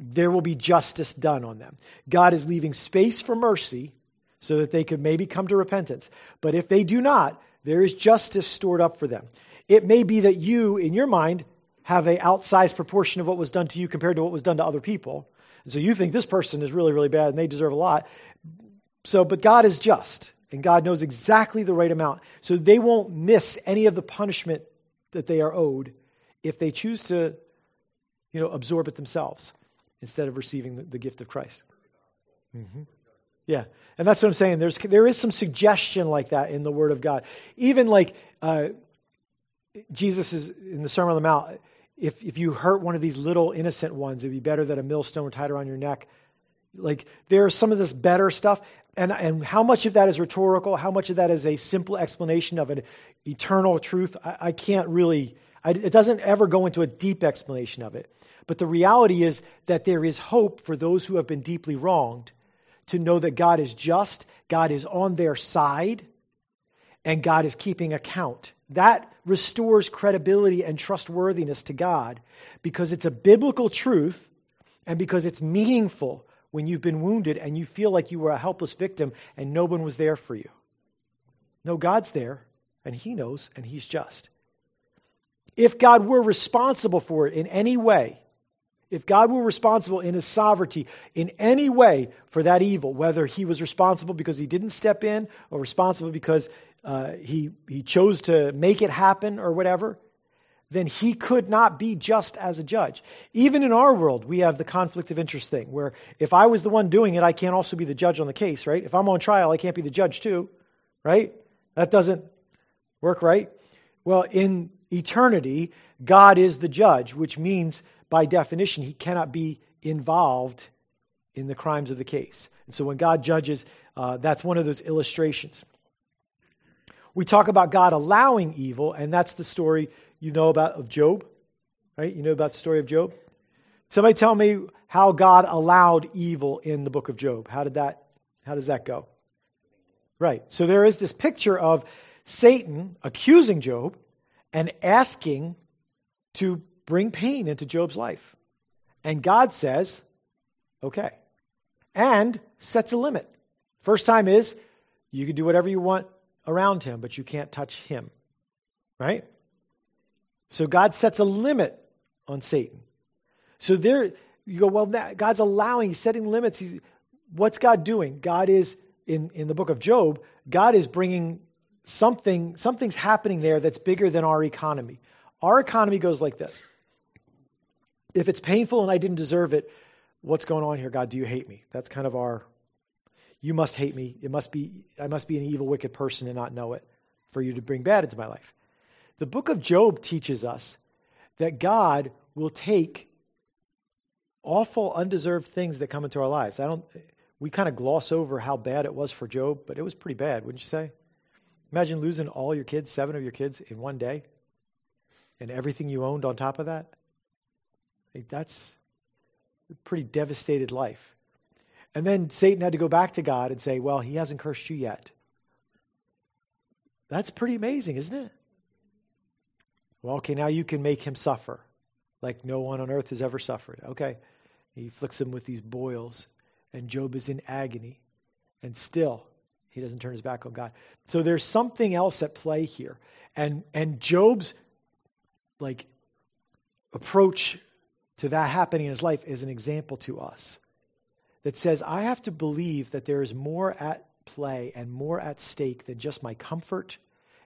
There will be justice done on them. God is leaving space for mercy so that they could maybe come to repentance. But if they do not, there is justice stored up for them. It may be that you, in your mind, have a outsized proportion of what was done to you compared to what was done to other people. And so you think this person is really, really bad and they deserve a lot. So, but God is just and God knows exactly the right amount. So they won't miss any of the punishment that they are owed if they choose to, you know, absorb it themselves instead of receiving the, the gift of Christ. Mm-hmm. Yeah, and that's what I'm saying. There's there is some suggestion like that in the Word of God. Even like uh, Jesus is in the Sermon on the Mount if, if you hurt one of these little innocent ones, it'd be better that a millstone were tied around your neck. Like there's some of this better stuff. And, and how much of that is rhetorical? How much of that is a simple explanation of an eternal truth? I, I can't really, It doesn't ever go into a deep explanation of it. But the reality is that there is hope for those who have been deeply wronged to know that God is just, God is on their side, and God is keeping account. That restores credibility and trustworthiness to God because it's a biblical truth and because it's meaningful when you've been wounded and you feel like you were a helpless victim and no one was there for you. No, God's there and He knows and He's just. If God were responsible for it in any way, if God were responsible in his sovereignty in any way for that evil, whether he was responsible because he didn't step in or responsible because uh, he, he chose to make it happen or whatever, then he could not be just as a judge. Even in our world, we have the conflict of interest thing, where if I was the one doing it, I can't also be the judge on the case, right? If I'm on trial, I can't be the judge too, right? That doesn't work, right? Well, in eternity, God is the judge, which means by definition, he cannot be involved in the crimes of the case. And so when God judges, uh, that's one of those illustrations. We talk about God allowing evil, and that's the story you know about of Job, right? You know about the story of Job? Somebody tell me how God allowed evil in the book of Job. How did that how does that go? Right. So there is this picture of Satan accusing Job and asking to bring pain into Job's life. And God says, okay. And sets a limit. First time is you can do whatever you want around him, but you can't touch him. Right? So God sets a limit on Satan. So there, you go, well, God's allowing, he's setting limits. He's, what's God doing? God is, in, in the book of Job, God is bringing something, something's happening there that's bigger than our economy. Our economy goes like this if it's painful and I didn't deserve it, what's going on here, God? Do you hate me? That's kind of our you must hate me. It must be I must be an evil, wicked person and not know it for you to bring bad into my life. The book of Job teaches us that God will take awful, undeserved things that come into our lives. I don't we kind of gloss over how bad it was for Job, but it was pretty bad, wouldn't you say? Imagine losing all your kids, seven of your kids in one day, and everything you owned on top of that. That's a pretty devastated life. And then Satan had to go back to God and say, Well, he hasn't cursed you yet. That's pretty amazing, isn't it? Well, okay, now you can make him suffer like no one on earth has ever suffered. Okay. He afflicts him with these boils, and Job is in agony, and still he doesn't turn his back on God. So there's something else at play here. And and Job's like approach to that happening in his life is an example to us that says, I have to believe that there is more at play and more at stake than just my comfort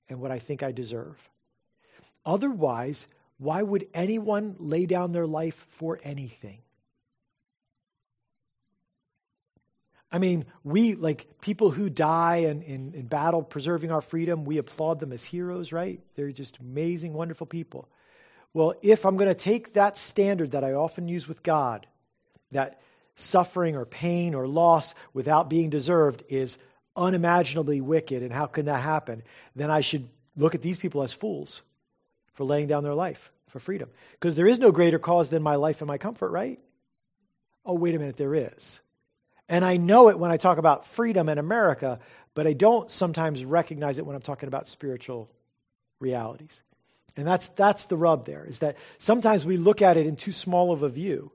and what I think I deserve. Otherwise, why would anyone lay down their life for anything? I mean, we, like people who die in, in, in, battle preserving our freedom, we applaud them as heroes, right? They're just amazing, wonderful people. Well, if I'm going to take that standard that I often use with God, that suffering or pain or loss without being deserved is unimaginably wicked, and how can that happen? Then I should look at these people as fools for laying down their life for freedom. Because there is no greater cause than my life and my comfort, right? Oh, wait a minute, there is. And I know it when I talk about freedom in America, but I don't sometimes recognize it when I'm talking about spiritual realities. And that's, that's the rub there, is that sometimes we look at it in too small of a view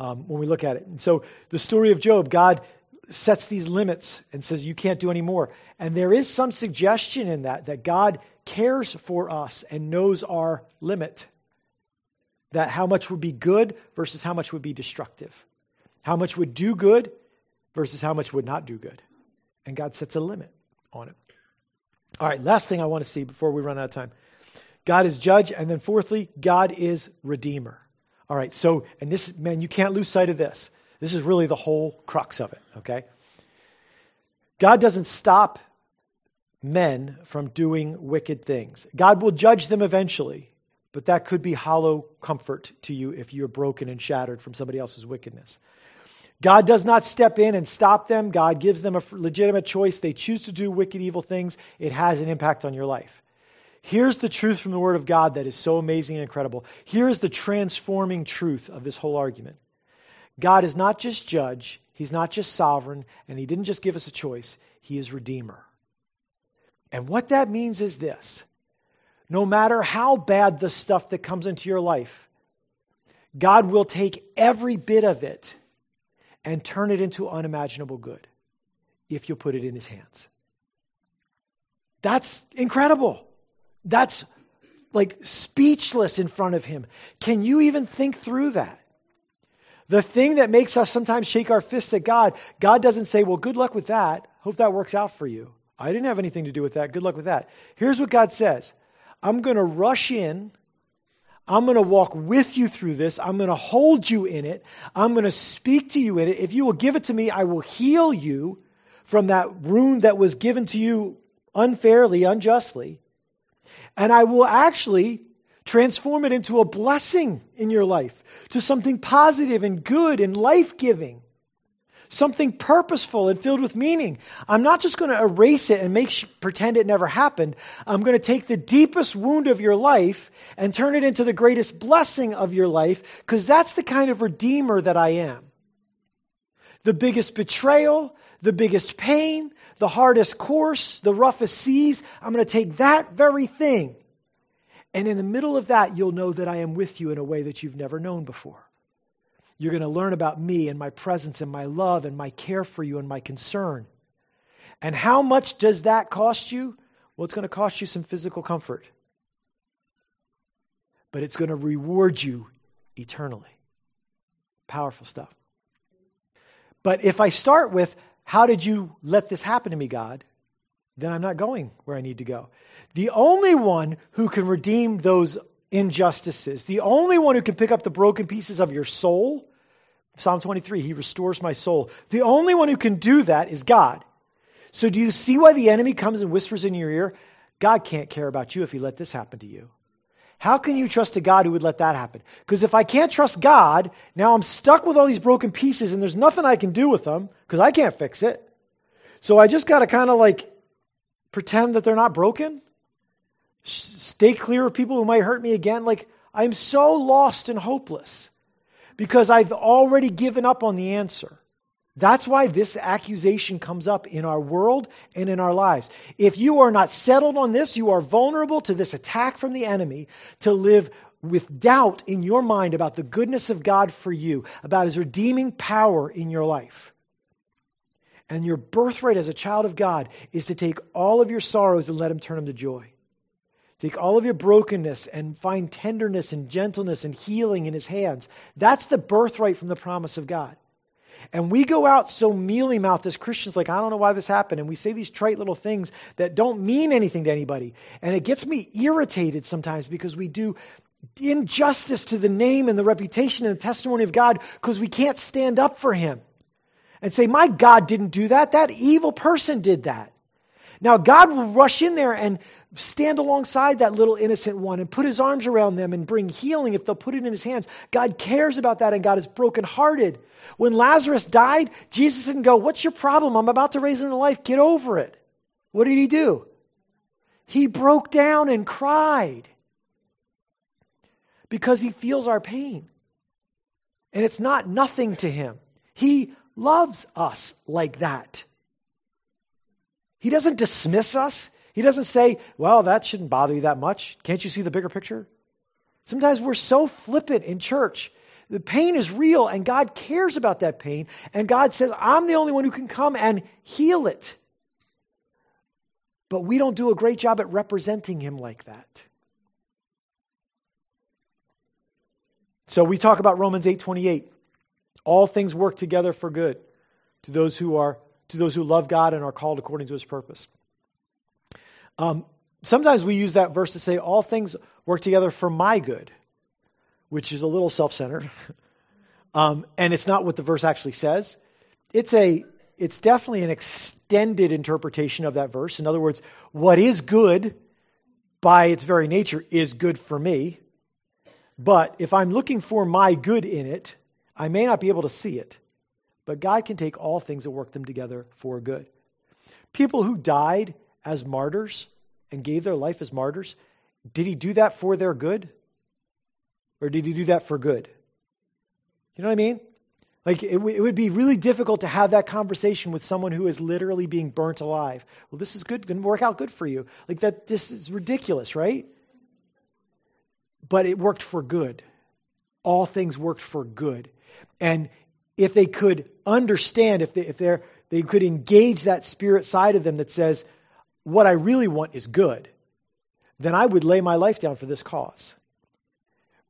um, when we look at it. And so the story of Job, God sets these limits and says, you can't do any more. And there is some suggestion in that, that God cares for us and knows our limit. That how much would be good versus how much would be destructive. How much would do good versus how much would not do good. And God sets a limit on it. All right, last thing I want to see before we run out of time God is judge. And then fourthly, God is redeemer. All right, so, and this, man, you can't lose sight of this. This is really the whole crux of it, okay? God doesn't stop men from doing wicked things. God will judge them eventually, but that could be hollow comfort to you if you're broken and shattered from somebody else's wickedness. God does not step in and stop them. God gives them a legitimate choice. They choose to do wicked, evil things. It has an impact on your life. Here's the truth from the Word of God that is so amazing and incredible. Here is the transforming truth of this whole argument God is not just judge, He's not just sovereign, and He didn't just give us a choice, He is Redeemer. And what that means is this no matter how bad the stuff that comes into your life, God will take every bit of it and turn it into unimaginable good if you'll put it in his hands. That's incredible. That's like speechless in front of him. Can you even think through that? The thing that makes us sometimes shake our fists at God, God doesn't say, Well, good luck with that. Hope that works out for you. I didn't have anything to do with that. Good luck with that. Here's what God says I'm going to rush in I'm going to walk with you through this. I'm going to hold you in it. I'm going to speak to you in it. If you will give it to me, I will heal you from that wound that was given to you unfairly, unjustly. And I will actually transform it into a blessing in your life, to something positive and good and life giving something purposeful and filled with meaning. I'm not just going to erase it and make pretend it never happened. I'm going to take the deepest wound of your life and turn it into the greatest blessing of your life because that's the kind of redeemer that I am. The biggest betrayal, the biggest pain, the hardest course, the roughest seas, I'm going to take that very thing. And in the middle of that, you'll know that I am with you in a way that you've never known before. You're going to learn about me and my presence and my love and my care for you and my concern. And how much does that cost you? Well, it's going to cost you some physical comfort, but it's going to reward you eternally. Powerful stuff. But if I start with, How did you let this happen to me, God? then I'm not going where I need to go. The only one who can redeem those injustices, the only one who can pick up the broken pieces of your soul Psalm 23, He restores my soul. The only one who can do that is God. So, do you see why the enemy comes and whispers in your ear? God can't care about you if He let this happen to you. How can you trust a God who would let that happen? Because if I can't trust God, now I'm stuck with all these broken pieces and there's nothing I can do with them because I can't fix it. So I just got to kind of like pretend that they're not broken, stay clear of people who might hurt me again. Like I'm so lost and hopeless because I've already given up on the answer. That's why this accusation comes up in our world and in our lives. If you are not settled on this, you are vulnerable to this attack from the enemy to live with doubt in your mind about the goodness of God for you, about his redeeming power in your life. And your birthright as a child of God is to take all of your sorrows and let him turn them to joy. Take all of your brokenness and find tenderness and gentleness and healing in his hands. That's the birthright from the promise of God. And we go out so mealy mouthed as Christians, like, I don't know why this happened. And we say these trite little things that don't mean anything to anybody. And it gets me irritated sometimes because we do injustice to the name and the reputation and the testimony of God because we can't stand up for him and say, My God didn't do that. That evil person did that. Now, God will rush in there and stand alongside that little innocent one and put his arms around them and bring healing if they'll put it in his hands. God cares about that and God is brokenhearted. When Lazarus died, Jesus didn't go, What's your problem? I'm about to raise him to life. Get over it. What did he do? He broke down and cried. because he feels our pain. And it's not nothing to him. He loves us like that. He doesn't dismiss us. He doesn't say, well, that shouldn't bother you that much. Can't you see the bigger picture? Sometimes we're so flippant in church. The pain is real, and God cares about that pain. And God says, I'm the only one who can come and heal it. But we don't do a great job at representing Him like that. So we talk about Romans 8 28. All things work together for good to those who are to those who love God and are called according to his purpose. Um, sometimes we use that verse to say all things work together for my good, which is a little self-centered. um, and it's not what the verse actually says. It's a it's definitely an extended interpretation of that verse. In other words, what is good by its very nature is good for me. But if I'm looking for my good in it, I may not be able to see it, but God can take all things and work them together for good. People who died as martyrs and gave their life as martyrs, did he do that for their good? Or did he do that for good? You know what I mean? Like, it, w- it would be really difficult to have that conversation with someone who is literally being burnt alive. Well, this is good, going to work out good for you. Like, that, this is ridiculous, right? But it worked for good. All things worked for good. And if they could understand, if they, if they're, they could engage that spirit side of them that says, what I really want is good, then I would lay my life down for this cause.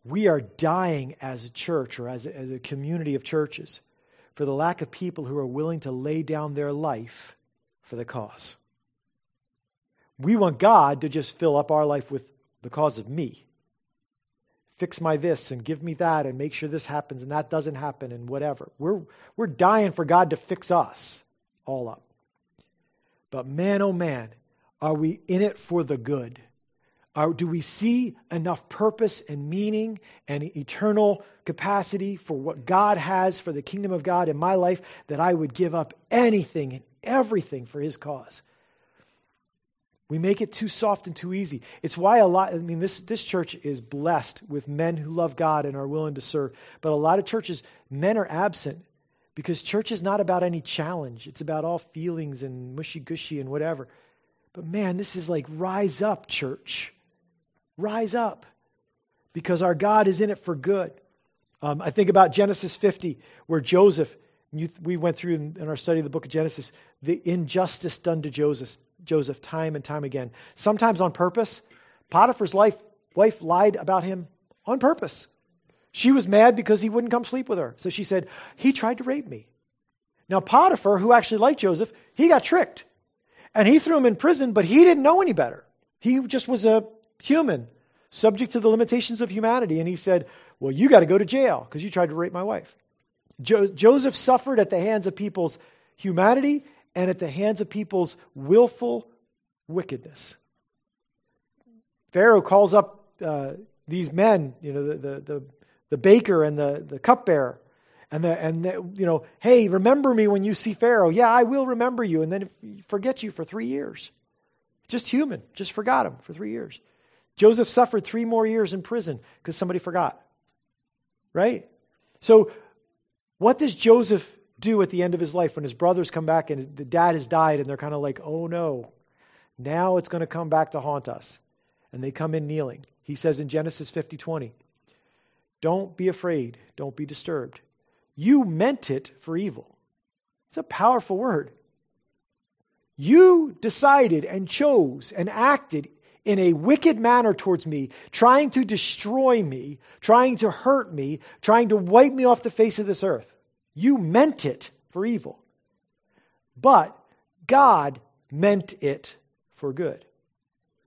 We are dying as a church or as a, as a community of churches for the lack of people who are willing to lay down their life for the cause. We want God to just fill up our life with the cause of me fix my this and give me that and make sure this happens and that doesn't happen and whatever. We're, we're dying for God to fix us all up. But man, oh man, are we in it for the good? Are, do we see enough purpose and meaning and eternal capacity for what God has for the kingdom of God in my life that I would give up anything and everything for his cause? We make it too soft and too easy. It's why a lot, I mean, this, this church is blessed with men who love God and are willing to serve. But a lot of churches, men are absent because church is not about any challenge. It's about all feelings and mushy gushy and whatever. But man, this is like rise up, church. Rise up because our God is in it for good. Um, I think about Genesis 50, where Joseph, you, we went through in, in, our study of the book of Genesis, the injustice done to Joseph, Joseph time and time again, sometimes on purpose. Potiphar's life, wife lied about him on purpose. She was mad because he wouldn't come sleep with her. So she said, He tried to rape me. Now, Potiphar, who actually liked Joseph, he got tricked. And he threw him in prison, but he didn't know any better. He just was a human, subject to the limitations of humanity. And he said, Well, you got to go to jail because you tried to rape my wife. Jo- Joseph suffered at the hands of people's humanity and at the hands of people's willful wickedness. Pharaoh calls up uh, these men, you know, the, the, the, the, baker and the, the cupbearer, and, the, and the, you know, hey, remember me when you see Pharaoh. Yeah, I will remember you, and then forget you for three years. Just human, just forgot him for three years. Joseph suffered three more years in prison because somebody forgot. Right? So, what does Joseph do at the end of his life when his brothers come back and the dad has died and they're kind of like, oh no, now it's going to come back to haunt us. And they come in kneeling. He says in Genesis 50 20, don't be afraid, don't be disturbed. You meant it for evil. It's a powerful word. You decided and chose and acted in a wicked manner towards me, trying to destroy me, trying to hurt me, trying to wipe me off the face of this earth. You meant it for evil. But God meant it for good,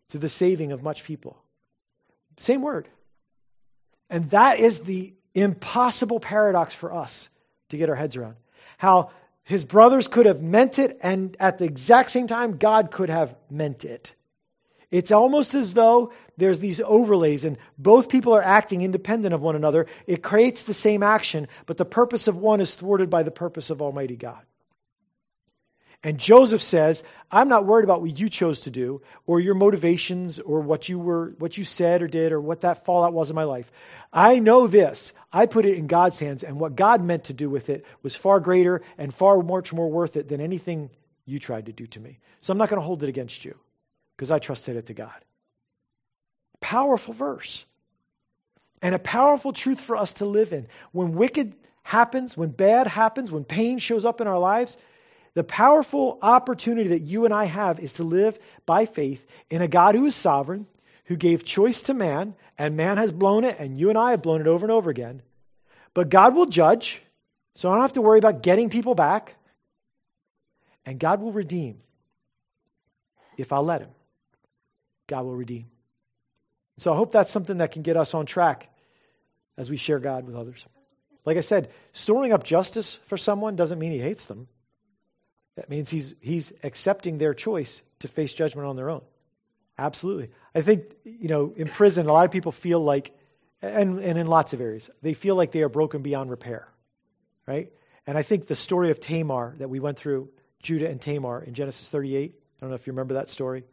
to the saving of much people. Same word. And that is the impossible paradox for us to get our heads around. How his brothers could have meant it, and at the exact same time, God could have meant it. It's almost as though there's these overlays and both people are acting independent of one another. It creates the same action, but the purpose of one is thwarted by the purpose of Almighty God. And Joseph says, I'm not worried about what you chose to do or your motivations or what you were what you said or did or what that fallout was in my life. I know this. I put it in God's hands and what God meant to do with it was far greater and far much more worth it than anything you tried to do to me. So I'm not going to hold it against you because I trusted it to God. Powerful verse. And a powerful truth for us to live in. When wicked happens, when bad happens, when pain shows up in our lives, the powerful opportunity that you and I have is to live by faith in a God who is sovereign, who gave choice to man, and man has blown it, and you and I have blown it over and over again. But God will judge, so I don't have to worry about getting people back. And God will redeem if I'll let Him. God will redeem. So I hope that's something that can get us on track as we share God with others. Like I said, storing up justice for someone doesn't mean he hates them. That means he's, he's accepting their choice to face judgment on their own. Absolutely. I think, you know, in prison, a lot of people feel like, and, and in lots of areas, they feel like they are broken beyond repair, right? And I think the story of Tamar that we went through, Judah and Tamar in Genesis 38, I don't know if you remember that story.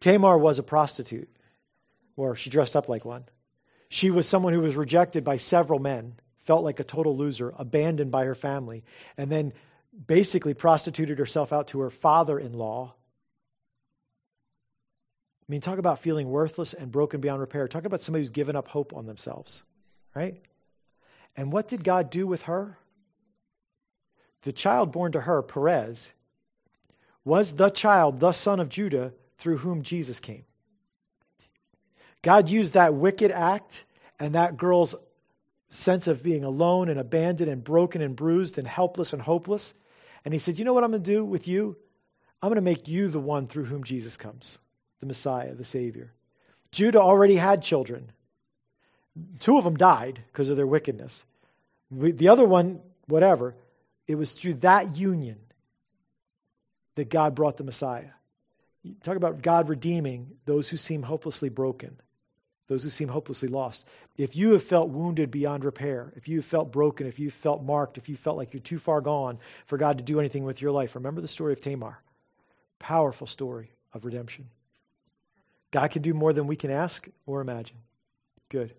Tamar was a prostitute, or she dressed up like one. She was someone who was rejected by several men, felt like a total loser, abandoned by her family, and then basically prostituted herself out to her father in law. I mean, talk about feeling worthless and broken beyond repair. Talk about somebody who's given up hope on themselves, right? And what did God do with her? The child born to her, Perez, was the child, the son of Judah, through whom Jesus came. God used that wicked act and that girl's sense of being alone and abandoned and broken and bruised and helpless and hopeless. And he said, You know what I'm going to do with you? I'm going to make you the one through whom Jesus comes, the Messiah, the Savior. Judah already had children. Two of them died because of their wickedness. The other one, whatever, it was through that union that God brought the Messiah. talk about God redeeming those who seem hopelessly broken those who seem hopelessly lost. If you have felt wounded beyond repair, if you have felt broken, if you felt marked, if you felt like you're too far gone for God to do anything with your life, remember the story of Tamar. Powerful story of redemption. God can do more than we can ask or imagine. Good.